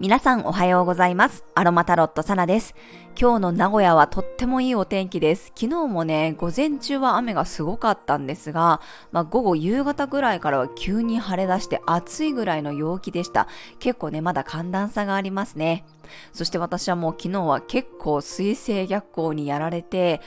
皆さんおはようございます。アロマタロットサナです。今日の名古屋はとってもいいお天気です。昨日もね、午前中は雨がすごかったんですが、まあ、午後夕方ぐらいからは急に晴れ出して暑いぐらいの陽気でした。結構ね、まだ寒暖差がありますね。そして私はもう昨日は結構水星逆行にやられて、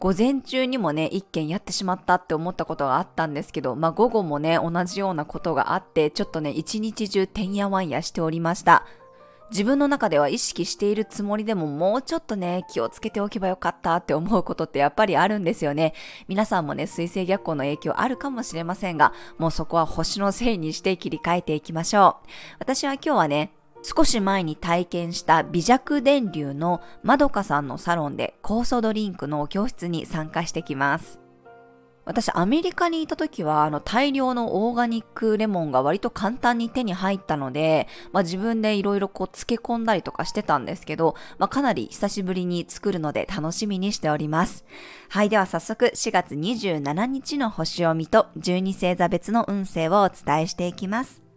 午前中にもね、一件やってしまったって思ったことがあったんですけど、まあ午後もね、同じようなことがあって、ちょっとね、一日中てんやわんやしておりました。自分の中では意識しているつもりでももうちょっとね、気をつけておけばよかったって思うことってやっぱりあるんですよね。皆さんもね、水星逆行の影響あるかもしれませんが、もうそこは星のせいにして切り替えていきましょう。私は今日はね、少し前に体験した微弱電流のまどかさんのサロンで酵素ドリンクの教室に参加してきます。私、アメリカにいた時は、あの、大量のオーガニックレモンが割と簡単に手に入ったので、まあ、自分でいろいろこう漬け込んだりとかしてたんですけど、まあ、かなり久しぶりに作るので楽しみにしております。はい、では早速4月27日の星読みと12星座別の運勢をお伝えしていきます。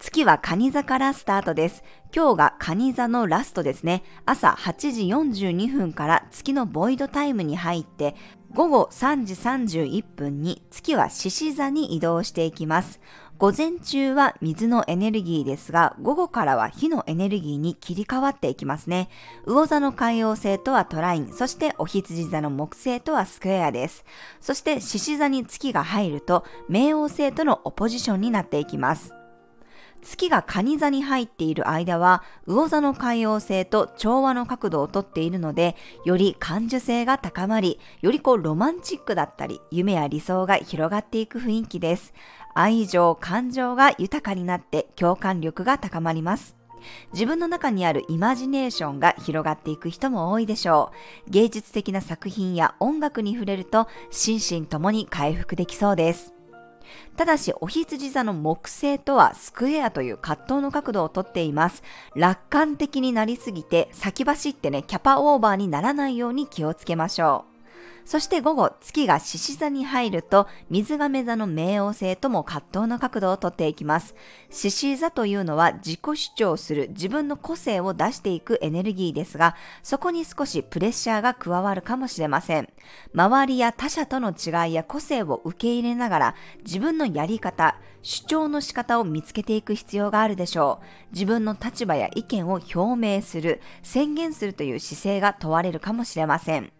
月は蟹座からスタートです。今日が蟹座のラストですね。朝8時42分から月のボイドタイムに入って、午後3時31分に月は獅子座に移動していきます。午前中は水のエネルギーですが、午後からは火のエネルギーに切り替わっていきますね。魚座の海洋星とはトライン、そしてお羊座の木星とはスクエアです。そして獅子座に月が入ると、冥王星とのオポジションになっていきます。月が蟹座に入っている間は、魚座の海洋性と調和の角度をとっているので、より感受性が高まり、よりこうロマンチックだったり、夢や理想が広がっていく雰囲気です。愛情、感情が豊かになって共感力が高まります。自分の中にあるイマジネーションが広がっていく人も多いでしょう。芸術的な作品や音楽に触れると心身ともに回復できそうです。ただし、お羊座の木星とはスクエアという葛藤の角度をとっています。楽観的になりすぎて、先走ってね、キャパオーバーにならないように気をつけましょう。そして午後、月が獅子座に入ると、水亀座の冥王星とも葛藤の角度をとっていきます。獅子座というのは自己主張する自分の個性を出していくエネルギーですが、そこに少しプレッシャーが加わるかもしれません。周りや他者との違いや個性を受け入れながら、自分のやり方、主張の仕方を見つけていく必要があるでしょう。自分の立場や意見を表明する、宣言するという姿勢が問われるかもしれません。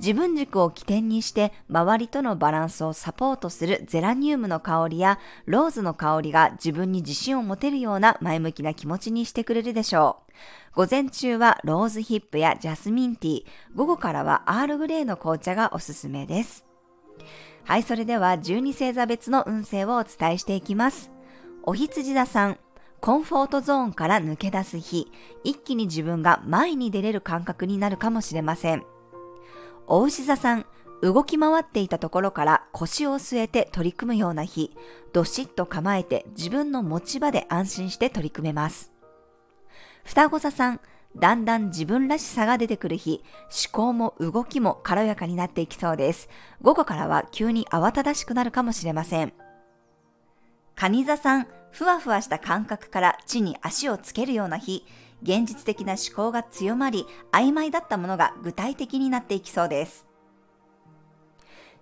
自分軸を起点にして周りとのバランスをサポートするゼラニウムの香りやローズの香りが自分に自信を持てるような前向きな気持ちにしてくれるでしょう。午前中はローズヒップやジャスミンティー、午後からはアールグレーの紅茶がおすすめです。はい、それでは12星座別の運勢をお伝えしていきます。お羊座さん、コンフォートゾーンから抜け出す日、一気に自分が前に出れる感覚になるかもしれません。お牛座さん、動き回っていたところから腰を据えて取り組むような日、どしっと構えて自分の持ち場で安心して取り組めます。双子座さん、だんだん自分らしさが出てくる日、思考も動きも軽やかになっていきそうです。午後からは急に慌ただしくなるかもしれません。蟹座さん、ふわふわした感覚から地に足をつけるような日、現実的な思考が強まり、曖昧だったものが具体的になっていきそうです。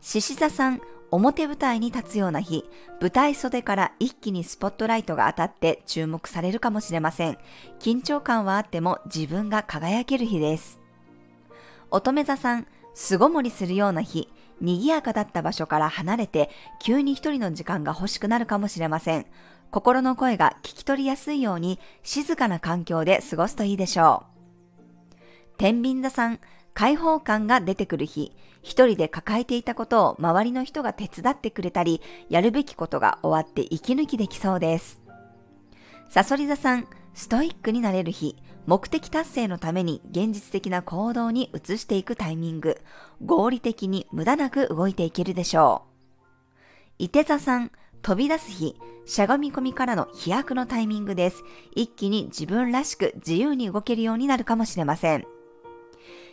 獅子座さん、表舞台に立つような日、舞台袖から一気にスポットライトが当たって注目されるかもしれません。緊張感はあっても自分が輝ける日です。乙女座さん、巣ごもりするような日、賑やかだった場所から離れて急に一人の時間が欲しくなるかもしれません。心の声が聞き取りやすいように静かな環境で過ごすといいでしょう。天秤座さん、開放感が出てくる日、一人で抱えていたことを周りの人が手伝ってくれたり、やるべきことが終わって息抜きできそうです。サソリ座さん、ストイックになれる日、目的達成のために現実的な行動に移していくタイミング、合理的に無駄なく動いていけるでしょう。伊手座さん、飛び出す日、しゃがみ込みからの飛躍のタイミングです。一気に自分らしく自由に動けるようになるかもしれません。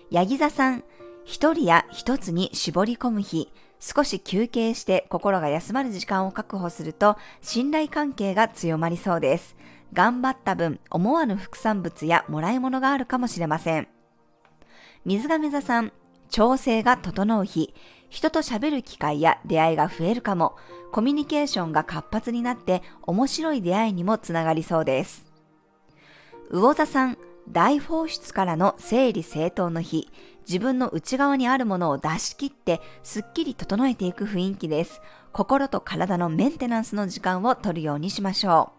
ヤギ座さん、一人や一つに絞り込む日、少し休憩して心が休まる時間を確保すると信頼関係が強まりそうです。頑張った分思わぬ副産物やもらい物があるかもしれません。水亀座さん、調整が整う日、人と喋る機会や出会いが増えるかも、コミュニケーションが活発になって面白い出会いにもつながりそうです。魚座さん、大放出からの整理整頓の日、自分の内側にあるものを出し切ってすっきり整えていく雰囲気です。心と体のメンテナンスの時間を取るようにしましょう。